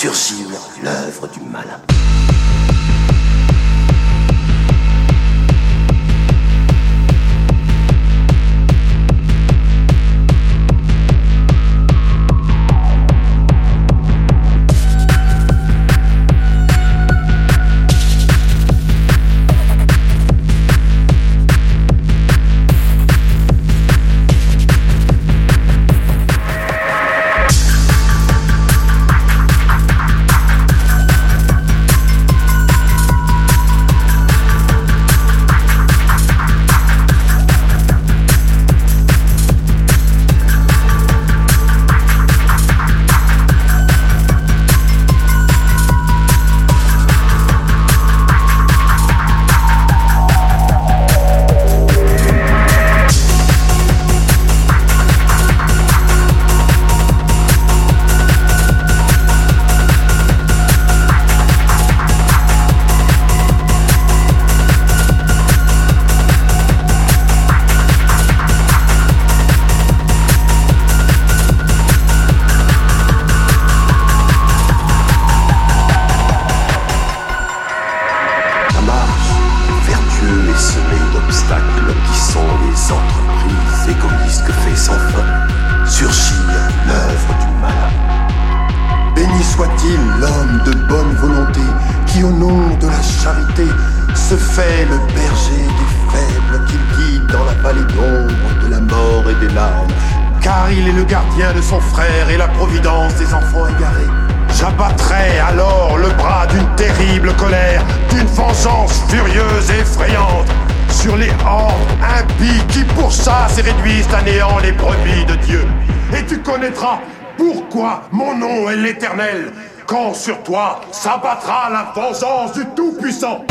surgir l'œuvre du malin. De bonne volonté qui au nom de la charité se fait le berger des faibles qu'il guide dans la vallée d'ombre de la mort et des larmes car il est le gardien de son frère et la providence des enfants égarés. J'abattrai alors le bras d'une terrible colère, d'une vengeance furieuse et effrayante sur les hordes impies qui pourchassent et réduisent à néant les brebis de Dieu. Et tu connaîtras pourquoi mon nom est l'éternel, quand sur toi s'abattra la vengeance du Tout-Puissant.